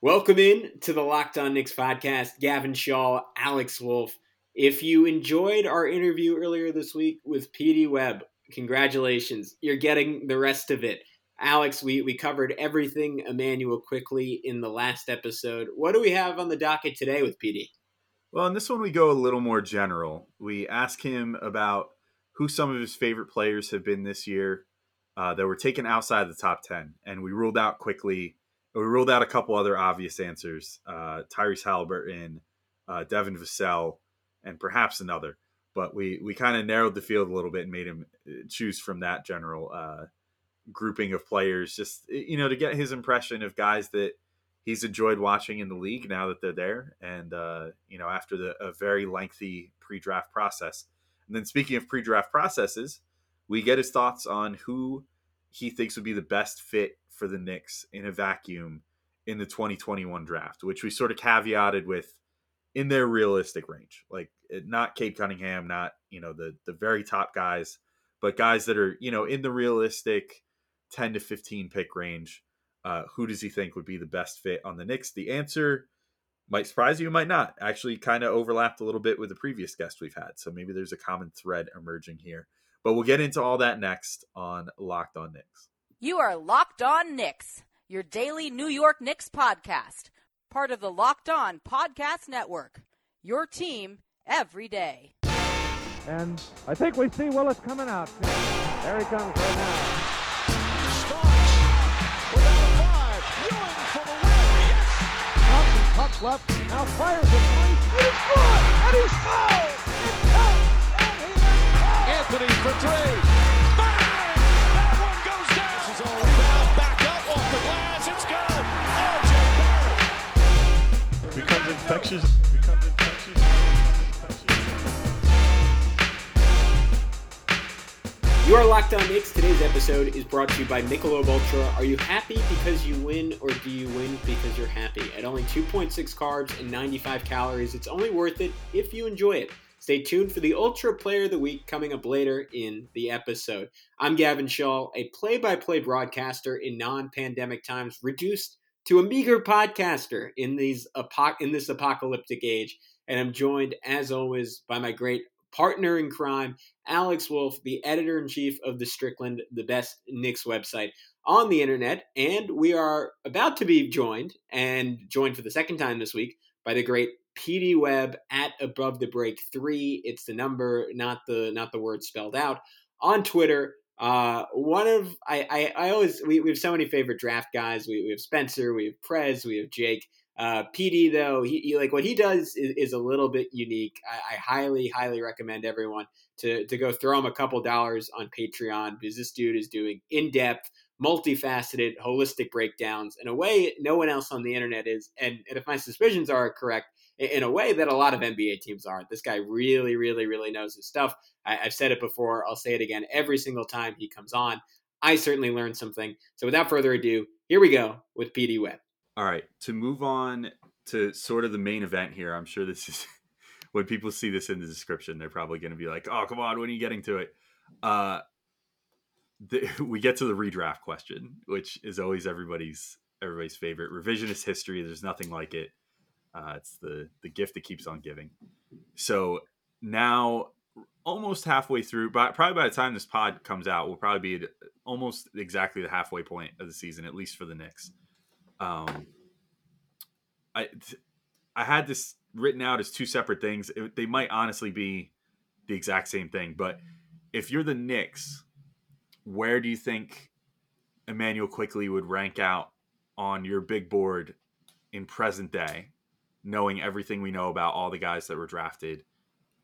Welcome in to the Locked On Knicks podcast. Gavin Schall, Alex Wolfe. If you enjoyed our interview earlier this week with PD Web, congratulations. You're getting the rest of it. Alex, we, we covered everything Immanuel Quickley in the last episode. What do we have on the docket today with PD? Well, in this one, we go a little more general. We ask him about who some of his favorite players have been this year uh, that were taken outside the top 10. And we ruled out Quickley we ruled out a couple other obvious answers: uh, Tyrese Haliburton, uh, Devin Vassell, and perhaps another. But we we kind of narrowed the field a little bit and made him uh, choose from that general uh, grouping of players, just you know, to get his impression of guys that he's enjoyed watching in the league now that they're there, and uh, you know, after the a very lengthy pre-draft process. And then speaking of pre-draft processes, we get his thoughts on who he thinks would be the best fit for the Knicks in a vacuum in the 2021 draft, which we sort of caveated with in their realistic range, like not Cade Cunningham, not you know the the very top guys, but guys that are you know in the realistic 10 to 15 pick range. Uh, who does he think would be the best fit on the Knicks? The answer might surprise you, might not. Actually, kind of overlapped a little bit with the previous guest we've had, so maybe there's a common thread emerging here. But we'll get into all that next on Locked On Knicks. You are Locked On Knicks, your daily New York Knicks podcast, part of the Locked On Podcast Network. Your team every day. And I think we see Willis coming out. There he comes right now. Starks without a five. Ewing for the win. Yes. Thompson cuts left. Now fires it. And he's good. And he's fouled. Anthony for three. infectious. You are Locked On Knicks. Today's episode is brought to you by Michelob Ultra. Are you happy because you win, or do you win because you're happy? At only 2.6 carbs and 95 calories, it's only worth it if you enjoy it. Stay tuned for the Ultra Player of the Week coming up later in the episode. I'm Gavin Schall, a play by play broadcaster in non pandemic times, reduced to a meager podcaster in these in this apocalyptic age, and I'm joined as always by my great partner in crime, Alex Wolfe, the editor in chief of the Strickland, the best Knicks website on the internet, and we are about to be joined and joined for the second time this week by the great PD Web at Above the Break Three. It's the number, not the not the word spelled out on Twitter. Uh, one of I, I, I always we, we have so many favorite draft guys. We, we have Spencer, we have Prez, we have Jake. Uh, PD though he, he, like what he does is, is a little bit unique. I, I, highly highly recommend everyone to to go throw him a couple dollars on Patreon because this dude is doing in depth, multifaceted, holistic breakdowns in a way no one else on the internet is. And, and if my suspicions are correct, in a way that a lot of NBA teams aren't. This guy really, really, really knows his stuff. I, have said it before. I'll say it again every single time he comes on. I certainly learned something. So without further ado, here we go with PD Web. All right, to move on to sort of the main event here. I'm sure this is when people see this in the description, they're probably going to be like, "Oh, come on, when are you getting to it?" Uh, the, we get to the redraft question, which is always everybody's everybody's favorite. Revisionist history. There's nothing like it. Uh, it's the the gift that keeps on giving. So now, almost halfway through, but probably by the time this pod comes out, we'll probably be at almost exactly the halfway point of the season, at least for the Knicks. Um, I I had this written out as two separate things. It, they might honestly be the exact same thing, but if you're the Knicks, where do you think Immanuel Quickley would rank out on your big board in present day? Knowing everything we know about all the guys that were drafted.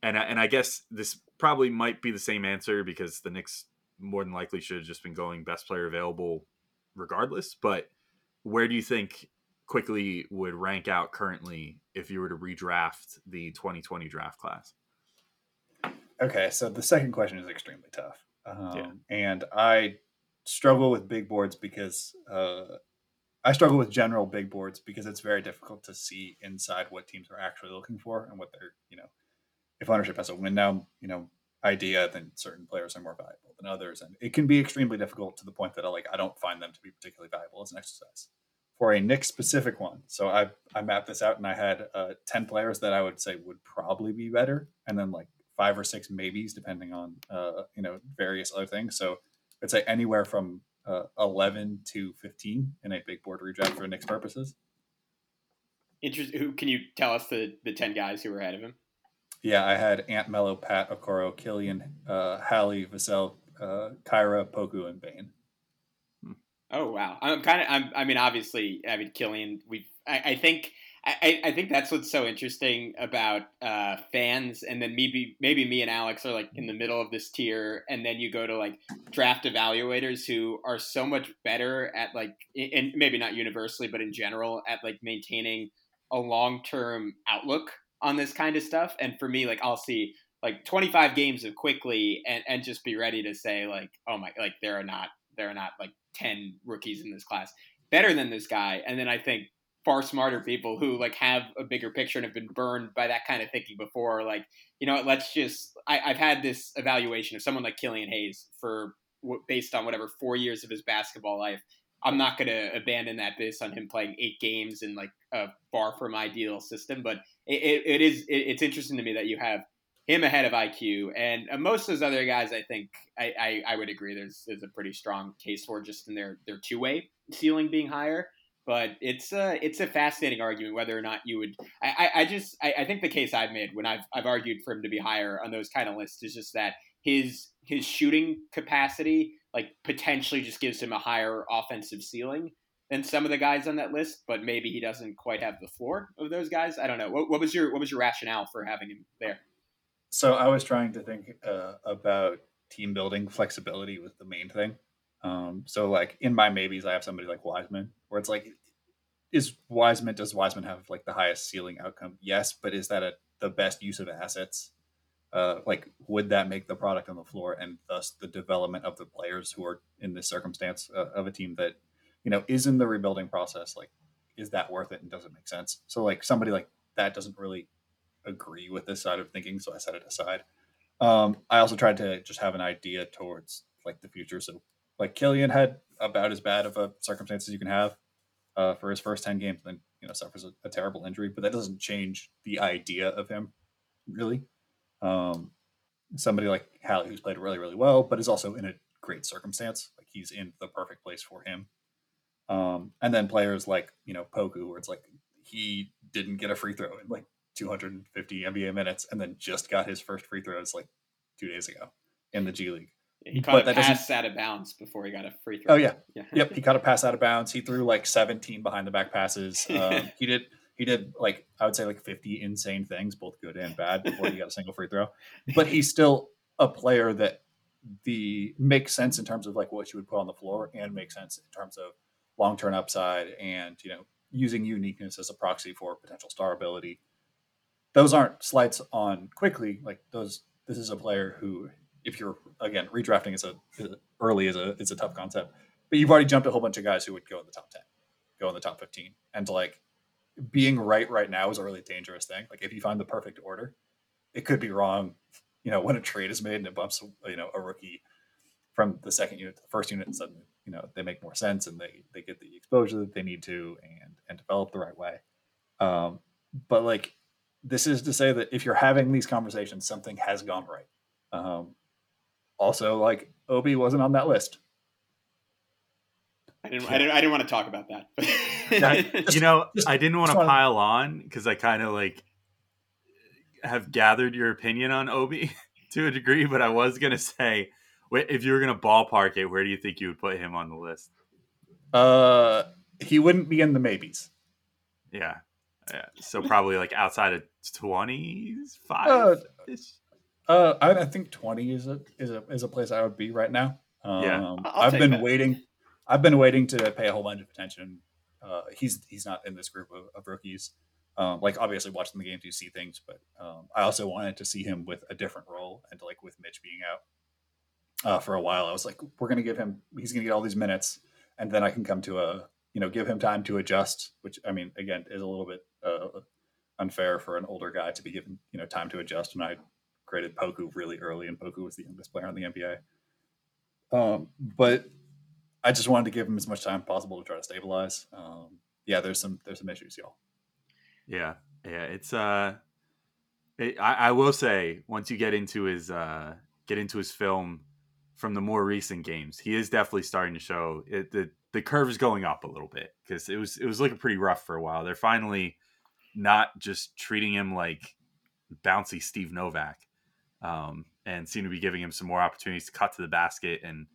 And and I guess this probably might be the same answer because the Knicks more than likely should have just been going best player available regardless. But where do you think Quickley would rank out currently if you were to redraft the 2020 draft class? Okay, so the second question is extremely tough. Um, yeah. And I struggle with big boards because uh, I struggle with general big boards because it's very difficult to see inside what teams are actually looking for and what they're, you know, if ownership has a win now, you know, idea, then certain players are more valuable than others. And it can be extremely difficult to the point that I like I don't find them to be particularly valuable as an exercise. for a Knick specific one. So I I mapped this out and I had uh, ten players that I would say would probably be better, and then like five or six maybes depending on uh, you know various other things. So I'd say anywhere from uh, eleven to fifteen in a big board redraft for Knicks purposes. Interesting. Who can you tell us the the ten guys who were ahead of him? Yeah, I had Ant Melo, Pat Okoro, Killian, uh, Hallie, Vassell, uh, Kira, Poku, and Bane. Oh wow, I'm kind of. I'm, I mean, obviously, I mean, Killian. We. I, I think. I, I think that's what's so interesting about uh, fans, and then maybe maybe me and Alex are like in the middle of this tier, and then you go to like draft evaluators who are so much better at like, and maybe not universally, but in general, at like maintaining a long term outlook on this kind of stuff. And for me, like I'll see like 25 games of Quickley, and, and just be ready to say like, oh my, like there are not there are not like 10 rookies in this class better than this guy. And then I think far smarter people who like have a bigger picture and have been burned by that kind of thinking before. Like, you know, let's just. I, have had this evaluation of someone like Killian Hayes for based on whatever four years of his basketball life. I'm not going to abandon that based on him playing eight games in like a far from ideal system. But it, it, is it, it's interesting to me that you have him ahead of IQ and uh, most of those other guys. I think I, I, I would agree. There's there's a pretty strong case for just in their their two way ceiling being higher. But it's a it's a fascinating argument whether or not you would. I, I, I just I, I think the case I've made when I've I've argued for him to be higher on those kind of lists is just that his his shooting capacity like potentially just gives him a higher offensive ceiling than some of the guys on that list, but maybe he doesn't quite have the floor of those guys. I don't know. What, what was your what was your rationale for having him there? So I was trying to think uh, about team building flexibility was the main thing. Um, so like in my maybes, I have somebody like Wiseman, where it's like, is Wiseman does Wiseman have like the highest ceiling outcome? Yes, but is that a, the best use of assets? uh, like would that make the product on the floor and thus the development of the players who are in this circumstance uh, of a team that you know is in the rebuilding process like is that worth it and does it make sense so like somebody like that doesn't really agree with this side of thinking so i set it aside um, i also tried to just have an idea towards like the future so like killian had about as bad of a circumstance as you can have uh, for his first 10 games then you know suffers a, a terrible injury but that doesn't change the idea of him really um, somebody like Hallie, who's played really, really well, but is also in a great circumstance. Like he's in the perfect place for him. Um, and then players like, you know, Poku, where it's like he didn't get a free throw in like 250 NBA minutes and then just got his first free throws like two days ago in the G League. He caught but a pass out of bounds before he got a free throw. Oh, yeah. yeah. yep. He caught a pass out of bounds. He threw like 17 behind the back passes. Um, he did he did like I would say like 50 insane things, both good and bad, before he got a single free throw. But he's still a player that the makes sense in terms of like what you would put on the floor and makes sense in terms of long term upside and you know using uniqueness as a proxy for potential star ability. Those aren't slights on Quickley. Like those, this is a player who, if you're again redrafting is a, is early is a is a tough concept, but you've already jumped a whole bunch of guys who would go in the top ten, go in the top fifteen, and to like being right right now is a really dangerous thing. Like if you find the perfect order, it could be wrong. You know, when a trade is made and it bumps, you know, a rookie from the second unit to the first unit, and suddenly, you know, they make more sense and they they get the exposure that they need to and and develop the right way. Um, but like, this is to say that if you're having these conversations, something has gone right. Um, also, like Obi wasn't on that list. I didn't, I didn't. I didn't want to talk about that. you know, I didn't want to pile on because I kind of like have gathered your opinion on Obi to a degree, but I was gonna say, if you were gonna ballpark it, where do you think you would put him on the list? Uh, he wouldn't be in the maybes. Yeah, yeah. So probably like outside of 25. Uh, uh, I, I, think twenty is a is a is a place I would be right now. Um, yeah, i have been that. waiting. I've been waiting to pay a whole bunch of attention. Uh, he's he's not in this group of, of rookies. Um, like obviously watching the games, you see things, but um, I also wanted to see him with a different role and like with Mitch being out uh, for a while. I was like, we're going to give him, he's going to get all these minutes, and then I can come to a, you know, give him time to adjust. Which I mean, again, is a little bit uh, unfair for an older guy to be given, you know, time to adjust. And I created Poku really early, and Poku was the youngest player in the NBA. Um, but I just wanted to give him as much time possible to try to stabilize. Um, yeah, there's some there's some issues, y'all. Yeah, yeah, it's uh, it, I, I will say once you get into his uh get into his film from the more recent games, he is definitely starting to show it. The the curve is going up a little bit because it was it was looking pretty rough for a while. They're finally not just treating him like bouncy Steve Novak, um, and seem to be giving him some more opportunities to cut to the basket and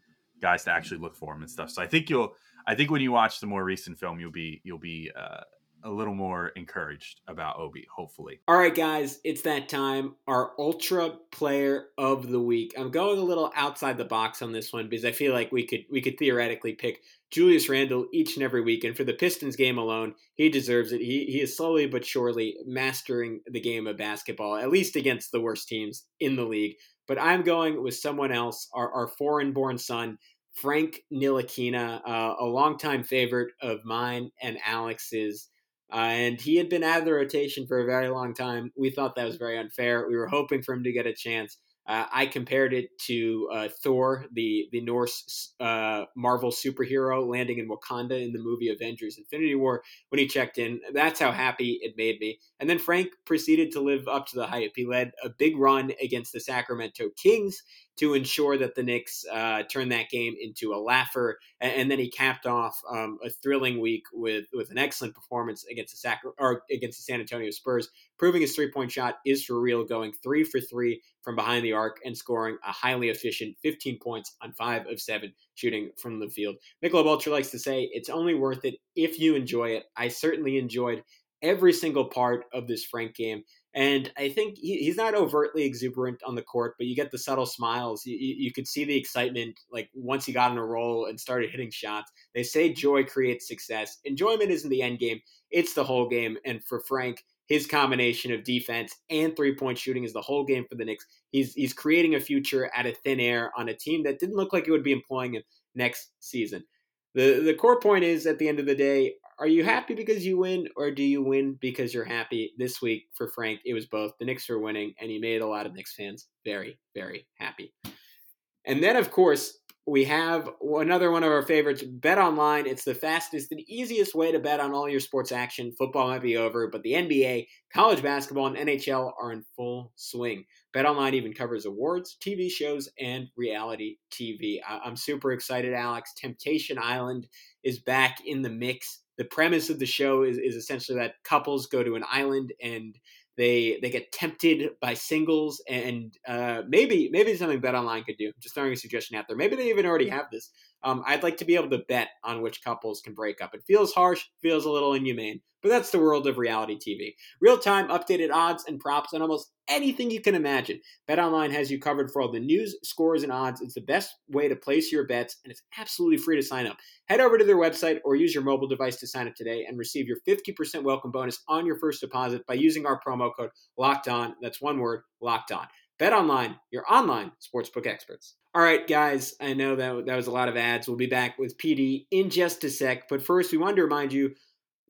guys to actually look for him and stuff. So I think you'll I think when you watch the more recent film, you'll be you'll be uh, a little more encouraged about Obi. Hopefully. All right, guys, it's that time. Our Ultra Player of the Week. I'm going a little outside the box on this one because I feel like we could we could theoretically pick Julius Randle each and every week, and for the Pistons game alone, he deserves it. He he is slowly but surely mastering the game of basketball, at least against the worst teams in the league. But I'm going with someone else, our, our foreign-born son. Frank Ntilikina, uh, a longtime favorite of mine and Alex's. Uh, and he had been out of the rotation for a very long time. We thought that was very unfair. We were hoping for him to get a chance. Uh, I compared it to uh, Thor, the the Norse uh, Marvel superhero landing in Wakanda in the movie Avengers: Infinity War. When he checked in, that's how happy it made me. And then Frank proceeded to live up to the hype. He led a big run against the Sacramento Kings to ensure that the Knicks uh, turned that game into a laugher. And, and then he capped off um, a thrilling week with with an excellent performance against the Sac- or against the San Antonio Spurs, proving his three point shot is for real, going three for three from behind the arc and scoring a highly efficient 15 points on five of seven shooting from the field. Michelob Ultra likes to say it's only worth it if you enjoy it. I certainly enjoyed every single part of this Frank game. And I think he, he's not overtly exuberant on the court, but you get the subtle smiles. You, you, you, could see the excitement, like once he got in a roll and started hitting shots. They say joy creates success. Enjoyment isn't the end game; it's the whole game. And for Frank, his combination of defense and three point shooting is the whole game for the Knicks. He's he's creating a future out of thin air on a team that didn't look like it would be employing him next season. The the core point is at the end of the day, are you happy because you win, or do you win because you're happy? This week for Frank, it was both. The Knicks were winning, and he made a lot of Knicks fans very, very happy. And then, of course, we have another one of our favorites, Bet Online. It's the fastest and easiest way to bet on all your sports action. Football might be over, but the NBA, college basketball, and NHL are in full swing. Bet Online even covers awards, TV shows, and reality TV. I'm super excited, Alex. Temptation Island is back in the mix the premise of the show is, is essentially that couples go to an island and they they get tempted by singles and uh, maybe maybe something bet online could do. Just throwing a suggestion out there. Maybe they even already have this um, i'd like to be able to bet on which couples can break up. It feels harsh feels a little inhumane but that's the world of reality tv real-time updated odds and props on almost anything you can imagine. Betonline has you covered for all the news scores and odds. It's the best way to place your bets and it's absolutely free to sign up. Head over to their website or use your mobile device to sign up today and receive your 50% welcome bonus on your first deposit by using our promo code locked on that's one word locked on bet online your online sportsbook experts all right, guys, I know that that was a lot of ads. We'll be back with PD in just a sec. But first, we wanted to remind you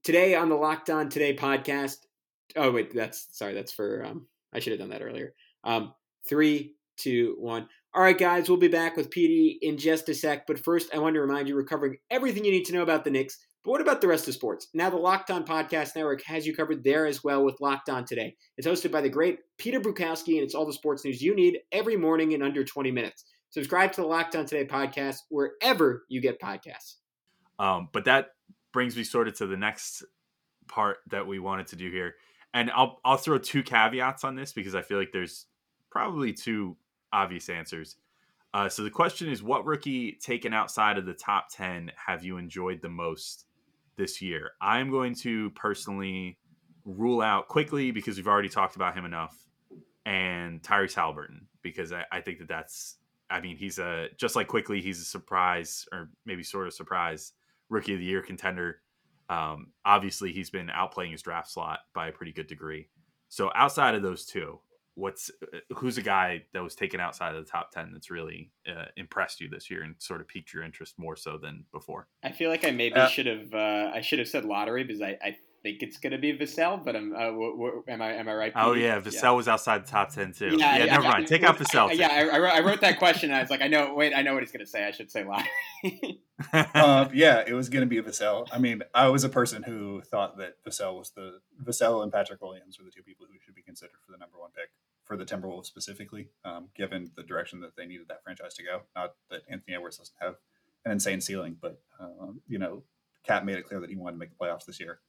today on the Locked On Today podcast. Oh, wait, that's sorry, that's for, um, I should have done that earlier. Um, three, two, one. All right, guys, we'll be back with PD in just a sec. But first, I want to remind you we're covering everything you need to know about the Knicks. But what about the rest of sports? Now, the Locked On Podcast Network has you covered there as well with Locked On Today. It's hosted by the great Peter Bukowski, and it's all the sports news you need every morning in under 20 minutes. Subscribe to the Locked On Today podcast wherever you get podcasts. Um, but that brings me sort of to the next part that we wanted to do here, and I'll I'll throw two caveats on this because I feel like there's probably two obvious answers. Uh, so the question is, what rookie taken outside of the top ten have you enjoyed the most this year? I'm going to personally rule out Quickley because we've already talked about him enough, and Tyrese Haliburton because I, I think that that's I mean, he's a just like Quickley he's a surprise or maybe sort of surprise rookie of the year contender. Um, obviously, he's been outplaying his draft slot by a pretty good degree. So outside of those two, what's uh, who's a guy that was taken outside of the top 10 that's really uh, impressed you this year and sort of piqued your interest more so than before? I feel like i maybe uh, should have uh, i should have said lottery because i, I think it's going to be Vassell, but I'm, uh, w- w- am I am I right? Oh yeah, Vassell yeah. was outside the top ten too. Yeah, yeah, yeah never mind. Take out Vassell. yeah, I, I, wrote that question. and I was like, I know. Wait, I know what he's going to say. I should say lottery. um, yeah, it was going to be Vassell. I mean, I was a person who thought that Vassell was the Vassell and Patrick Williams were the two people who should be considered for the number one pick for the Timberwolves specifically, um, given the direction that they needed that franchise to go. Not that Anthony Edwards doesn't have an insane ceiling, but um, you know, KAT made it clear that he wanted to make the playoffs this year,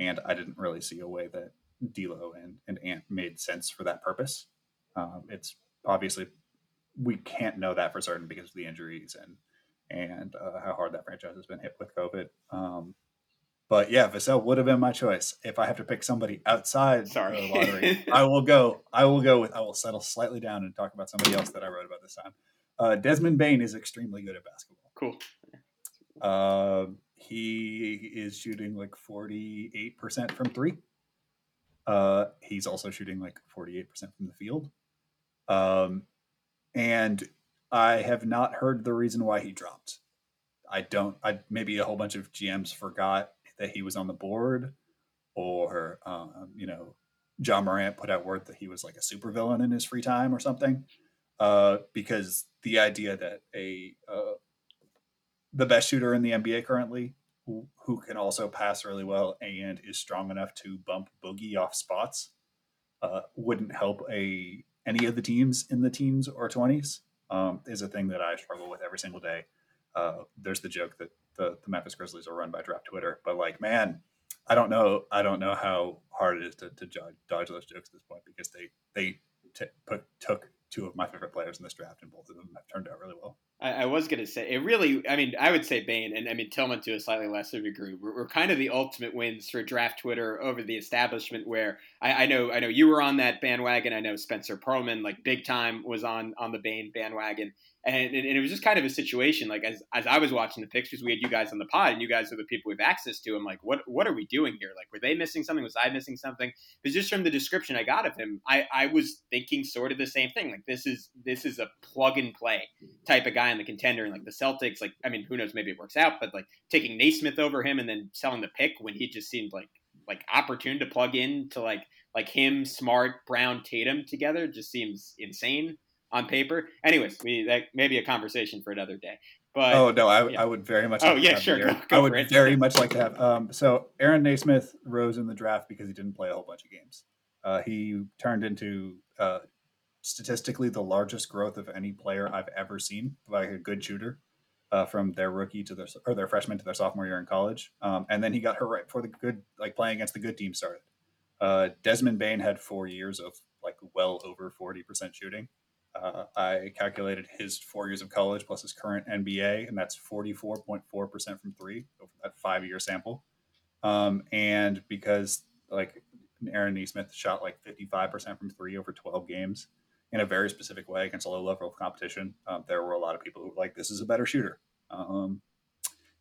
and I didn't really see a way that D'Lo and and Ant made sense for that purpose. Um, it's obviously we can't know that for certain because of the injuries and and uh, how hard that franchise has been hit with COVID. Um, but yeah, Vassell would have been my choice. If I have to pick somebody outside Sorry. the lottery, I will go. I will go with. I will settle slightly down and talk about somebody else that I wrote about this time. Uh, Desmond Bane is extremely good at basketball. Cool. Uh, he is shooting like forty eight percent from three. Uh, he's also shooting like forty eight percent from the field. Um, and I have not heard the reason why he dropped. I don't. I maybe a whole bunch of GMs forgot that he was on the board, or um, you know, Ja Morant put out word that he was like a supervillain in his free time or something. Uh, because the idea that a uh, the best shooter in the NBA currently, who, who can also pass really well and is strong enough to bump Boogie off spots, uh, wouldn't help a any of the teams in the teens or twenties. Um, is a thing that I struggle with every single day. Uh, there's the joke that the, the Memphis Grizzlies are run by draft Twitter, but like, man, I don't know. I don't know how hard it is to, to dodge, those jokes at this point because they they t- put, took two of my favorite players in this draft, and both of them have turned out really well. I, I was going to say it really. I mean, I would say Bane and I mean Tillman to a slightly lesser degree. We're, kind of the ultimate wins for draft Twitter over the establishment. Where I, I, know, I know you were on that bandwagon. I know Spencer Pearlman, like big time, was on on the Bane bandwagon. And, and, it was just kind of a situation like as, as I was watching the pictures, we had you guys on the pod, and you guys are the people we have access to. I'm like, what what are we doing here? Like, were they missing something? Was I missing something? Because just from the description I got of him, I, I was thinking sort of the same thing. Like, this is this is a plug and play type of guy in the contender, and like the Celtics, like I mean, who knows? Maybe it works out, but like taking Nesmith over him and then selling the pick when he just seemed like like opportune to plug in to like like him, Smart, Brown, Tatum together just seems insane on paper. Anyways, we that may be a conversation for another day. But oh no, I, yeah. I would very much. Oh, like to yeah, have sure, go- go I would it. very much like to have. Um, so Aaron Nesmith rose in the draft because he didn't play a whole bunch of games. Uh, he turned into uh, statistically the largest growth of any player I've ever seen, like a good shooter. Uh, from their rookie to their or their freshman to their sophomore year in college, um, and then he got hurt right before the good like playing against the good team started. Uh, Desmond Bane had four years of like well over forty percent shooting. Uh, I calculated his four years of college plus his current NBA, and that's 44.4% from three over that five year sample. Um, and because like Aaron Nesmith shot like 55% from three over 12 games in a very specific way against a low level of competition, um, there were a lot of people who were like, this is a better shooter. Um,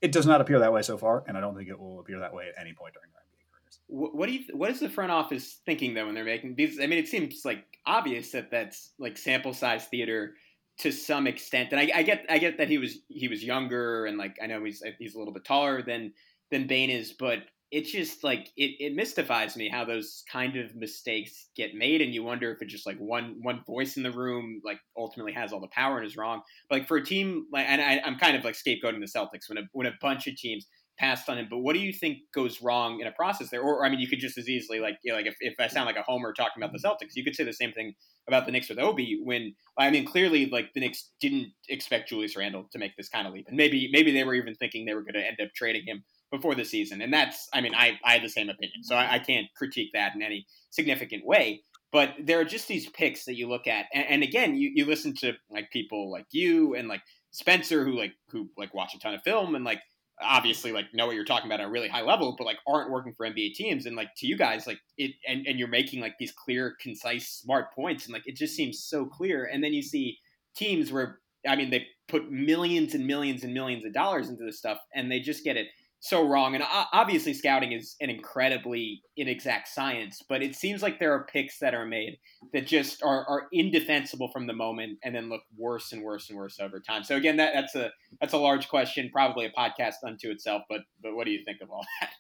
it does not appear that way so far, and I don't think it will appear that way at any point during our NBA careers. What, what do you? What is the front office thinking though when they're making these? I mean, it seems like obvious that that's like sample size theater to some extent, and I, I get I get that he was he was younger and like I know he's he's a little bit taller than than Bane is, but it's just like it, it mystifies me how those kind of mistakes get made, and you wonder if it's just like one one voice in the room like ultimately has all the power and is wrong. But like for a team like, and I, I'm kind of like scapegoating the Celtics when a when a bunch of teams passed on him. But what do you think goes wrong in a process there? Or, I mean, you could just as easily like, you know, like if, if I sound like a homer talking about the mm-hmm. Celtics, you could say the same thing about the Knicks with Obi. When I mean, clearly, like the Knicks didn't expect Julius Randle to make this kind of leap, and maybe maybe they were even thinking they were going to end up trading him before the season. And that's, I mean, I I had the same opinion, so I, I can't critique that in any significant way. But there are just these picks that you look at, and, and again, you, you listen to like people like you and like Spencer who like who like watch a ton of film and like obviously like know what you're talking about at a really high level, but like aren't working for NBA teams. And like to you guys, like it and, and you're making like these clear, concise, smart points. And like it just seems so clear. And then you see teams where I mean they put millions and millions and millions of dollars into this stuff and they just get it so wrong. And obviously scouting is an incredibly inexact science, but it seems like there are picks that are made that just are, are indefensible from the moment and then look worse and worse and worse over time. So again, that, that's a that's a large question, probably a podcast unto itself. But but what do you think of all that?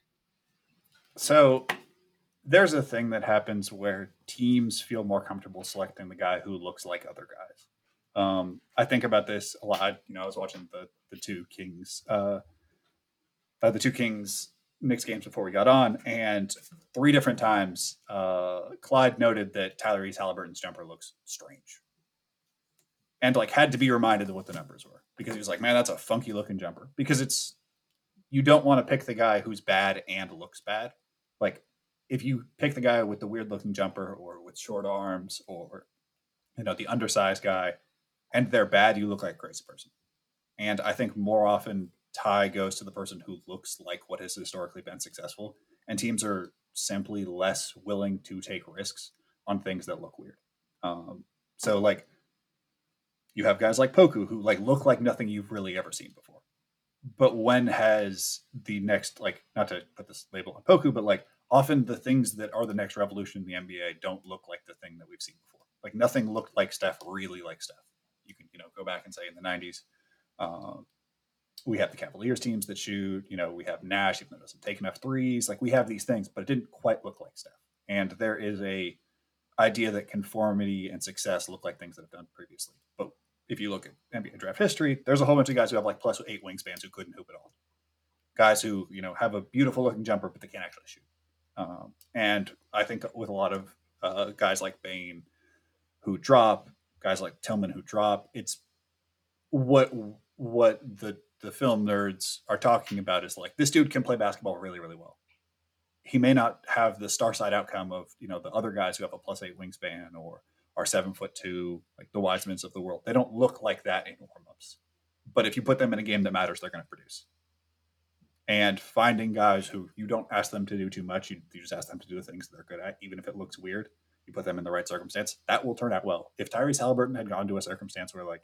So there's a thing that happens where teams feel more comfortable selecting the guy who looks like other guys. Um, I think about this a lot. You know, I was watching the the two Kings, uh, by the two Kings mixed games before we got on, and three different times, uh, Clyde noted that Tyrese Haliburton's jumper looks strange, and like had to be reminded of what the numbers were because he was like, "Man, that's a funky looking jumper." Because it's you don't want to pick the guy who's bad and looks bad. Like if you pick the guy with the weird looking jumper or with short arms or you know the undersized guy, and they're bad, you look like a crazy person. And I think more often Ty goes to the person who looks like what has historically been successful, and teams are simply less willing to take risks on things that look weird. Um, so like you have guys like Poku who like look like nothing you've really ever seen before. But when has the next like not to put this label on Poku, but like often the things that are the next revolution in the NBA don't look like the thing that we've seen before. Like nothing looked like Steph really like Steph. You can you know go back and say in the '90s, uh, we have the Cavaliers teams that shoot. You know we have Nash even though doesn't take enough threes. Like we have these things, but it didn't quite look like Steph. And there is a idea that conformity and success look like things that have done previously. But if you look at NBA draft history, there's a whole bunch of guys who have like plus eight wingspans who couldn't hoop at all. Guys who you know have a beautiful looking jumper, but they can't actually shoot. Um, and I think with a lot of uh, guys like Bane who drop, guys like Tillman who drop, it's what what the the film nerds are talking about is like this dude can play basketball really really well. He may not have the star side outcome of you know the other guys who have a plus eight wingspan or are seven foot two, like the Wisemans of the world. They don't look like that in warm ups. But if you put them in a game that matters, they're going to produce and finding guys who you don't ask them to do too much. You, you just ask them to do the things they're good at, even if it looks weird. You put them in the right circumstance, that will turn out well. If Tyrese Haliburton had gone to a circumstance where like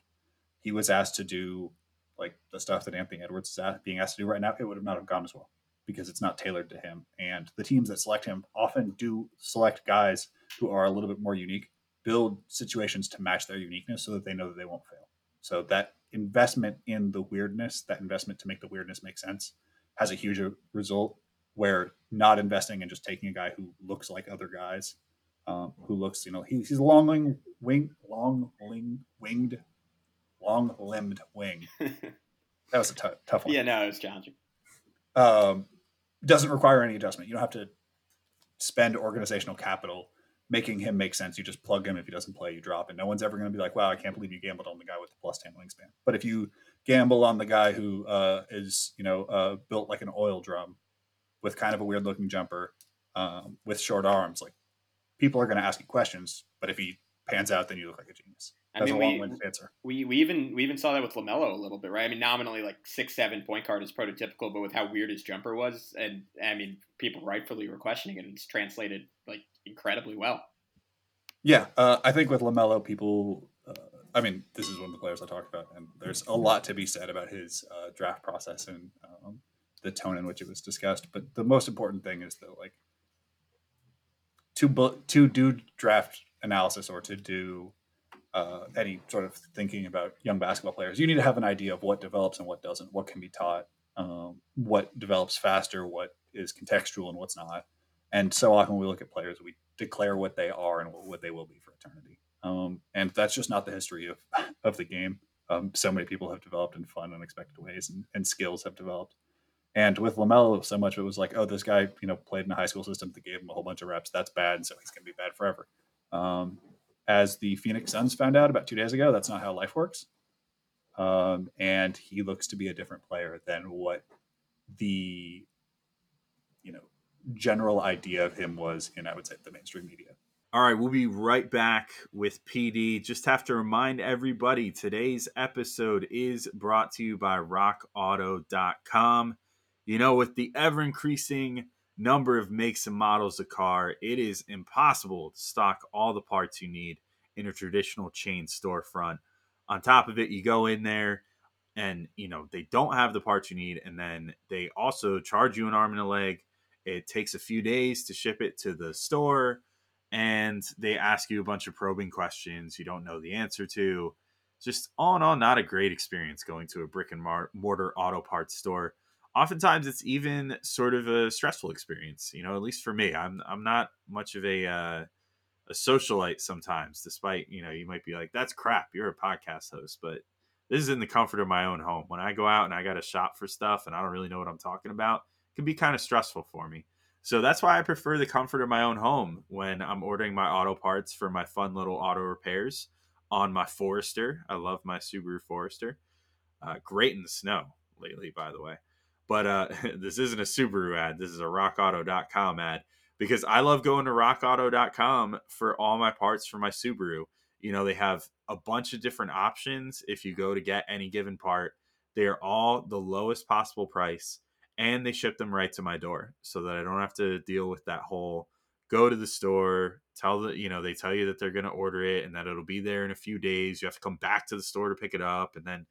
he was asked to do like the stuff that Anthony Edwards is being asked to do right now, it would have not have gone as well because it's not tailored to him. And the teams that select him often do select guys who are a little bit more unique, build situations to match their uniqueness so that they know that they won't fail. So that investment in the weirdness, that investment to make the weirdness make sense, has a huge result where not investing and just taking a guy who looks like other guys, um, who looks, you know, he, he's a long wing, long wing, winged, long limbed wing. that was a t- tough one. Yeah, no, it was challenging. Um, doesn't require any adjustment. You don't have to spend organizational capital making him make sense. You just plug him. If he doesn't play, you drop it. No one's ever going to be like, wow, I can't believe you gambled on the guy with the plus 10 wingspan. But if you gamble on the guy who uh, is, you know, uh, built like an oil drum with kind of a weird looking jumper um, with short arms, like people are going to ask you questions. But if he pans out, then you look like a genius. That's I mean, we, answer. We, we even we even saw that with Lamelo a little bit, right? I mean, nominally like six seven point guard is prototypical, but with how weird his jumper was, and I mean, people rightfully were questioning it, and it's translated like incredibly well. Yeah, uh, I think with Lamelo, people. Uh, I mean, this is one of the players I talked about, and there's a lot to be said about his uh, draft process and um, the tone in which it was discussed. But the most important thing is that, like, to to do draft analysis or to do uh, any sort of thinking about young basketball players, you need to have an idea of what develops and what doesn't, what can be taught, um, what develops faster, what is contextual, and what's not. And so often we look at players, we declare what they are and what they will be for eternity. Um, and that's just not the history of, of the game. Um, so many people have developed in fun, unexpected ways, and, and skills have developed. And with Lamelo, so much it was like, oh, this guy, you know, played in a high school system that gave him a whole bunch of reps. That's bad, and so he's going to be bad forever. Um, as the Phoenix Suns found out about two days ago, that's not how life works. Um, and he looks to be a different player than what the, you know, general idea of him was in, I would say, the mainstream media. All right, we'll be right back with PD. Just have to remind everybody today's episode is brought to you by rockauto.com. You know, with the ever increasing number of makes and models of car, it is impossible to stock all the parts you need in a traditional chain storefront. On top of it, you go in there and, you know, they don't have the parts you need, and then they also charge you an arm and a leg it takes a few days to ship it to the store, and they ask you a bunch of probing questions you don't know the answer to. Just all in all, not a great experience going to a brick and mortar auto parts store. Oftentimes, it's even sort of a stressful experience. You know, at least for me, I'm I'm not much of a uh, a socialite sometimes. Despite you know, you might be like, "That's crap." You're a podcast host, but This is in the comfort of my own home. When I go out and I got to shop for stuff and I don't really know what I'm talking about, it can be kind of stressful for me. So that's why I prefer the comfort of my own home when I'm ordering my auto parts for my fun little auto repairs on my Forester. I love my Subaru Forester. Uh, great in the snow lately, by the way. But uh, this isn't a Subaru ad. This is a RockAuto.com ad because I love going to RockAuto.com for all my parts for my Subaru. You know, they have a bunch of different options if you go to get any given part. They are all the lowest possible price and they ship them right to my door so that I don't have to deal with that whole go to the store, tell the, you know, they tell you that they're going to order it and that it'll be there in a few days. You have to come back to the store to pick it up and then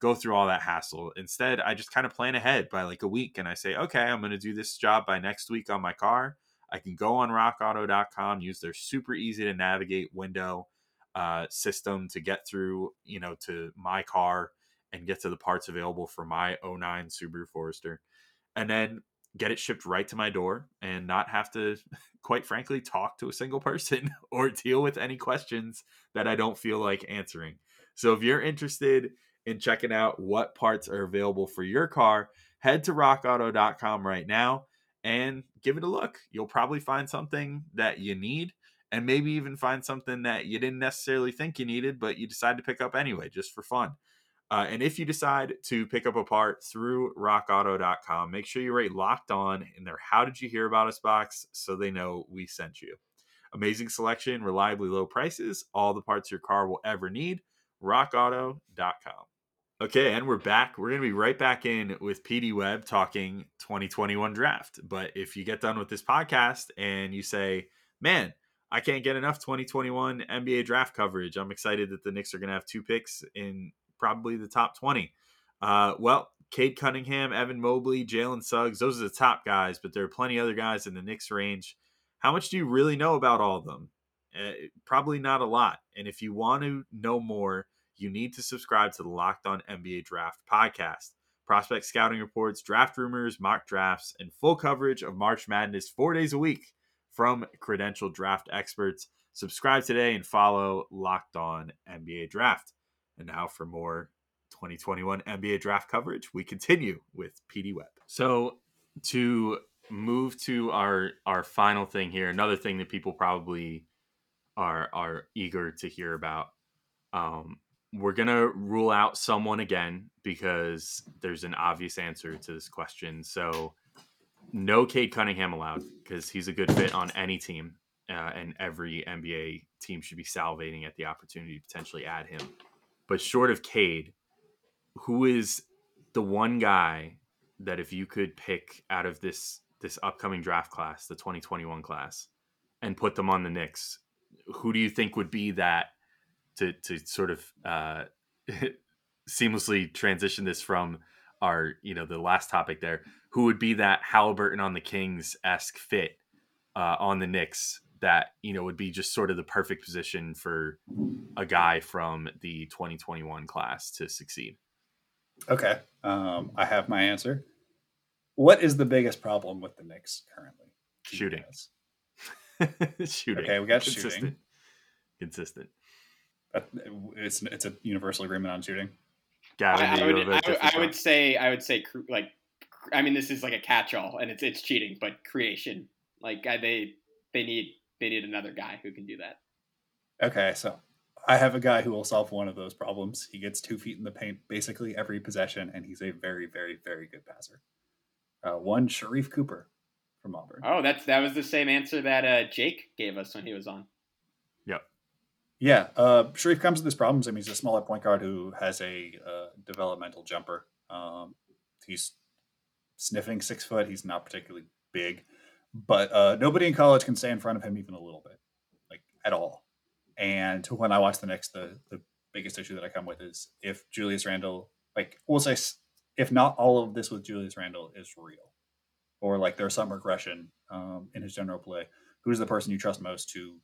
go through all that hassle. Instead, I just kind of plan ahead by like a week and I say, okay, I'm going to do this job by next week on my car. I can go on rockauto.com, use their super easy to navigate window uh, system to get through, you know, to my car and get to the parts available for my 09 Subaru Forester. And then get it shipped right to my door and not have to, quite frankly, talk to a single person or deal with any questions that I don't feel like answering. So if you're interested in checking out what parts are available for your car, head to rockauto.com right now and give it a look. You'll probably find something that you need and maybe even find something that you didn't necessarily think you needed, but you decide to pick up anyway, just for fun. Uh, and if you decide to pick up a part through rockauto.com, make sure you rate locked on in their How Did You Hear About Us box so they know we sent you. Amazing selection, reliably low prices, all the parts your car will ever need. RockAuto.com. Okay, and we're back. We're going to be right back in with PD Web talking 2021 draft. But if you get done with this podcast and you say, man, I can't get enough 2021 NBA draft coverage, I'm excited that the Knicks are going to have two picks in probably the top 20. Uh, well, Cade Cunningham, Evan Mobley, Jalen Suggs, those are the top guys, but there are plenty other guys in the Knicks range. How much do you really know about all of them? Uh, probably not a lot. And if you want to know more, you need to subscribe to the Locked On NBA Draft podcast. Prospect scouting reports, draft rumors, mock drafts, and full coverage of March Madness four days a week from credentialed draft experts. Subscribe today and follow Locked On NBA Draft. And now for more 2021 NBA draft coverage, we continue with PD Web. So to move to our our final thing here, another thing that people probably are are eager to hear about. Um, we're gonna rule out someone again because there's an obvious answer to this question. So, no Cade Cunningham allowed because he's a good fit on any team, uh, and every NBA team should be salivating at the opportunity to potentially add him. But short of Cade, who is the one guy that if you could pick out of this this upcoming draft class, the 2021 class, and put them on the Knicks, who do you think would be that to to sort of uh, seamlessly transition this from our you know the last topic there, who would be that Haliburton on the Kings esque fit uh, on the Knicks that you know would be just sort of the perfect position for a guy from the 2021 class to succeed. Okay, um, I have my answer. What is the biggest problem with the Knicks currently? Shooting. shooting. Okay, we got Consistent. shooting. Consistent. It's it's a universal agreement on shooting. Gavin, I, I would, have a I, would- I would say, I would say, cr- like, I mean, this is like a catch-all, and it's it's cheating, but creation. Like, I, they they need they need another guy who can do that. Okay, so I have a guy who will solve one of those problems. He gets two feet in the paint basically every possession, and he's a very, very, very good passer. Uh, one Sharife Cooper from Auburn. Oh, that's that was the same answer that uh, Jake gave us when he was on. Yeah, uh, Sharife comes with his problems. I mean, he's a smaller point guard who has a uh, developmental jumper. Um, he's sniffing six foot. He's not particularly big, but uh, nobody in college can stay in front of him even a little bit, like at all. And when I watch the next, the the biggest issue that I come with is if Julius Randle, like we'll say, if not all of this with Julius Randle is real, or like there's some regression um, in his general play, who's the person you trust most to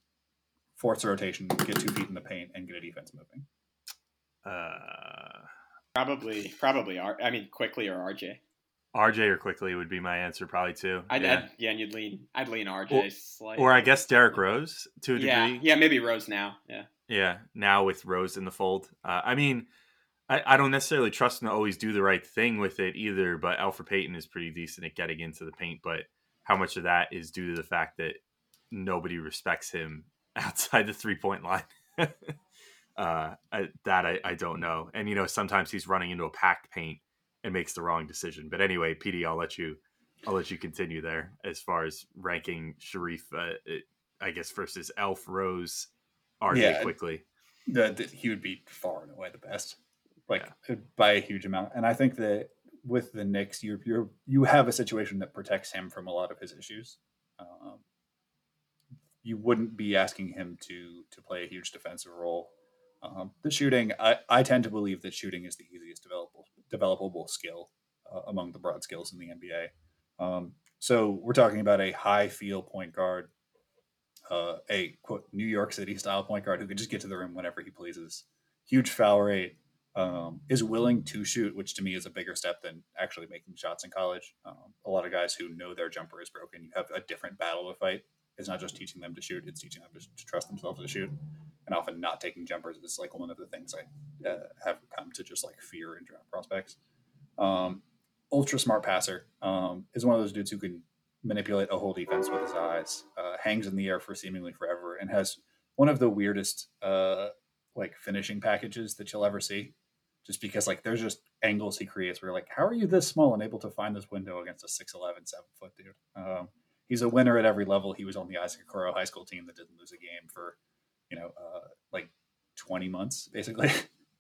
force a rotation, get two feet in the paint, and get a defense moving? uh, Probably, probably. R- I mean, Quickley or RJ. RJ or Quickley would be my answer, probably too. I'd, yeah. I'd yeah, and you'd lean. I'd lean RJ Or- slightly. or I guess Derrick Rose to a yeah, degree. yeah, maybe Rose now. Yeah, Yeah, now with Rose in the fold. Uh, I mean, I, I don't necessarily trust him to always do the right thing with it either. But Elfrid Payton is pretty decent at getting into the paint. But how much of that is due to the fact that nobody respects him outside the three point line? uh, I, that I, I don't know. And you know, sometimes he's running into a packed paint and makes the wrong decision. But anyway, PD, I'll let you I'll let you continue there as far as ranking Sharife, Uh, it, I guess versus Elf Rose, RJ Yeah. Quickley. the, the, he would be far and away the best, like by a huge amount. And I think that with the Knicks, you you you have a situation that protects him from a lot of his issues. Um, you wouldn't be asking him to to play a huge defensive role. Um, the shooting, I, I tend to believe that shooting is the easiest developable developable skill uh, among the broad skills in the NBA. Um, so we're talking about a high feel point guard uh, a quote New York City style point guard who can just get to the rim whenever he pleases. Huge foul rate, um, is willing to shoot, which to me is a bigger step than actually making shots in college. Um, a lot of guys who know their jumper is broken, you have a different battle to fight. It's not just teaching them to shoot; it's teaching them to, trust themselves to shoot. And often, not taking jumpers is like one of the things I uh, have come to just like fear in draft prospects. Um, ultra smart passer um, is one of those dudes who can manipulate a whole defense with his eyes, uh, hangs in the air for seemingly forever, and has one of the weirdest uh, like finishing packages that you'll ever see. Just because like there's just angles he creates where like, how are you this small and able to find this window against a 6'11", 7 foot dude? Um, he's a winner at every level. He was on the Isaac Okoro high school team that didn't lose a game for, you know, uh, like 20 months basically.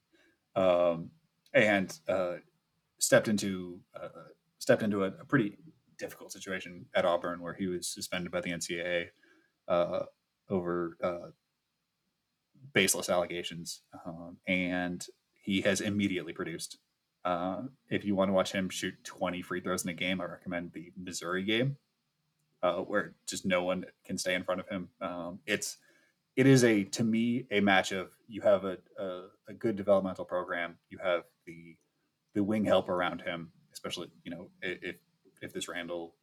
um, and uh, stepped into uh, stepped into a, a pretty difficult situation at Auburn where he was suspended by the NCAA uh, over uh, baseless allegations, um, and he has immediately produced. Uh, if you want to watch him shoot 20 free throws in a game, I recommend the Missouri game, uh, where just no one can stay in front of him. Um, it's it is a to me a match of you have a, a, a good developmental program, you have the the wing help around him, especially you know if if this Randle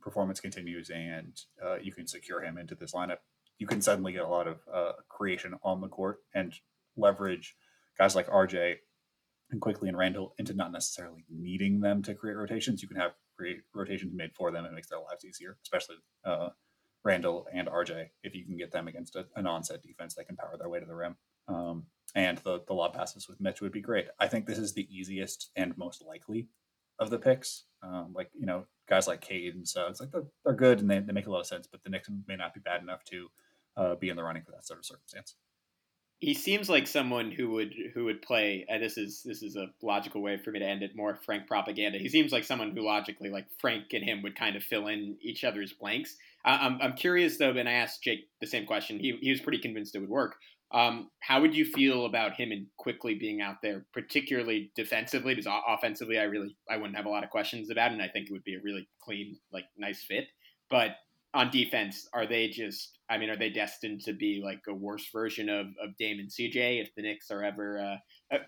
performance continues and uh, you can secure him into this lineup, you can suddenly get a lot of uh, creation on the court and leverage guys like RJ and Quickley and Randle into not necessarily needing them to create rotations. You can have rotations made for them. It makes their lives easier, especially uh, Randle and RJ. If you can get them against a, an onset defense, they can power their way to the rim. Um, and the the lob passes with Mitch would be great. I think this is the easiest and most likely of the picks. Um, like you know, guys like Cade and so it's like they're, they're good and they, they make a lot of sense, but the Knicks may not be bad enough to uh, be in the running for that sort of circumstance. He seems like someone who would who would play. And this is this is a logical way for me to end it. More Frank propaganda. He seems like someone who logically, like Frank and him, would kind of fill in each other's blanks. I, I'm I'm curious though, and I asked Jake the same question. He he was pretty convinced it would work. Um, how would you feel about him and Quickley being out there, particularly defensively? Because offensively, I really I wouldn't have a lot of questions about, it, and I think it would be a really clean, like nice fit. But on defense, are they just? I mean, are they destined to be like a worse version of of Dame and CJ if the Knicks are ever, uh, uh,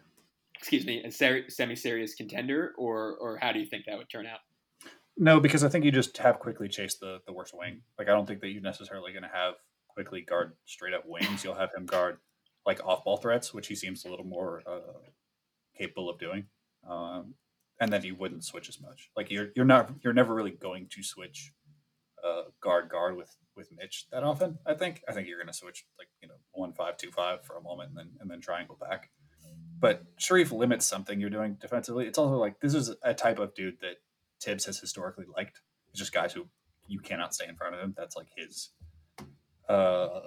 excuse me, a ser- semi-serious contender, or or how do you think that would turn out? No, because I think you just have Quickley chase the the worst wing. Like I don't think that you're necessarily going to have Quickley guard straight up wings. You'll have him guard like off ball threats, which he seems a little more uh, capable of doing. Um, and then you wouldn't switch as much. Like you're you're not you're never really going to switch uh, guard guard with with Mitch that often. I think I think you're going to switch like you know one five two five for a moment and then and then triangle back. But Sharife limits something you're doing defensively. It's also like this is a type of dude that Thibs has historically liked. It's just guys who you cannot stay in front of him. That's like his uh,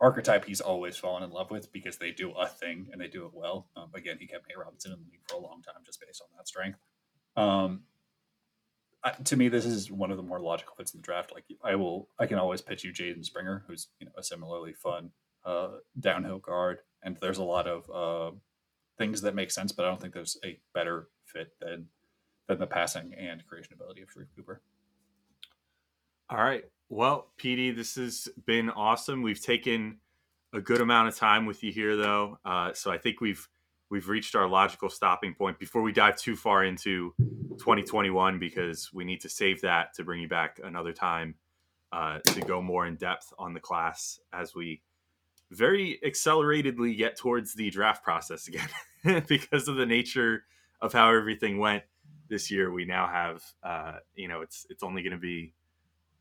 archetype he's always fallen in love with because they do a thing and they do it well. Um, again, he kept Nate Robinson in the league for a long time just based on that strength. Um, To me, this is one of the more logical fits in the draft. Like I will, I can always pitch you Jaden Springer, who's you know a similarly fun uh, downhill guard, and there's a lot of uh, things that make sense, but I don't think there's a better fit than than the passing and creation ability of Sharife Cooper. All right. Well, PD, this has been awesome. We've taken a good amount of time with you here, though, uh, so I think we've we've reached our logical stopping point before we dive too far into 2021 because we need to save that to bring you back another time uh, to go more in depth on the class as we very acceleratedly get towards the draft process again. because of the nature of how everything went this year, we now have, uh, you know, it's it's only going to be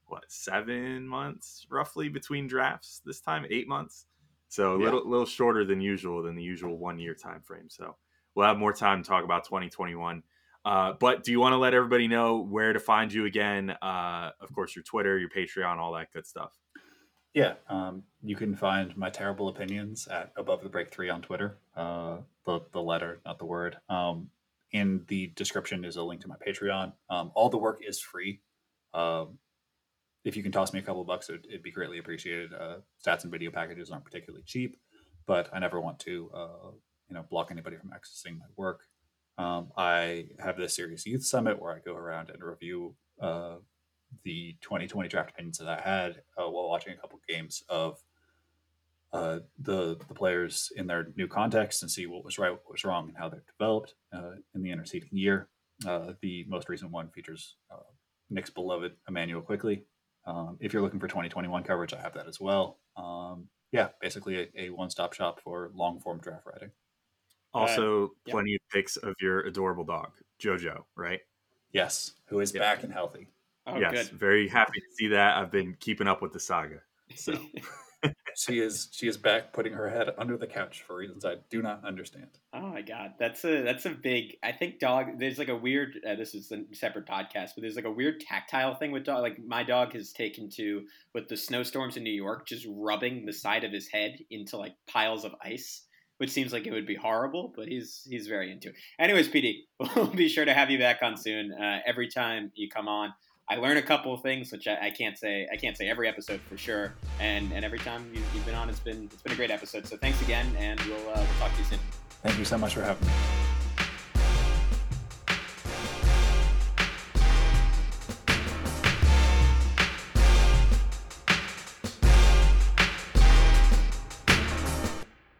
what seven months roughly between drafts this time, eight months. So a Yeah. little little shorter than usual than the usual one year time frame. So we'll have more time to talk about 2021. Uh, but do you want to let everybody know where to find you again? Uh, of course, your Twitter, your Patreon, all that good stuff. Yeah, um, you can find my terrible opinions at above the break three on Twitter. Uh, the the letter, not the word. Um, in the description is a link to my Patreon. Um, all the work is free. Um, if you can toss me a couple bucks, it'd, it'd be greatly appreciated. Uh, stats and video packages aren't particularly cheap, but I never want to, uh, you know, block anybody from accessing my work. Um, I have this series youth summit where I go around and review uh, the 2020 draft opinions that I had uh, while watching a couple games of uh, the the players in their new context and see what was right, what was wrong, and how they've developed uh, in the interceding year. The most recent one features Knick's beloved Immanuel Quickley. Um, if you're looking for 2021 coverage, I have that as well. Um, yeah, basically a, a one-stop shop for long-form draft writing. Also, yep. plenty of pics of your adorable dog, Jojo, right? Yes, who is Yeah. back and healthy. Oh, yes, good. very happy to see that. I've been keeping up with the saga. So She is she is back, putting her head under the couch for reasons I do not understand. Oh my god, that's a that's a big. I think dog. There's like a weird. Uh, this is a separate podcast, but there's like a weird tactile thing with dog. Like my dog has taken to with the snowstorms in New York, just rubbing the side of his head into like piles of ice, which seems like it would be horrible, but he's he's very into it. Anyways, PD, we'll be sure to have you back on soon. Uh, every time you come on, I learn a couple of things, which I, I can't say I can't say every episode for sure. And and every time you, you've been on, it's been it's been a great episode. So thanks again, and we'll uh, we'll talk to you soon. Thank you so much for having me.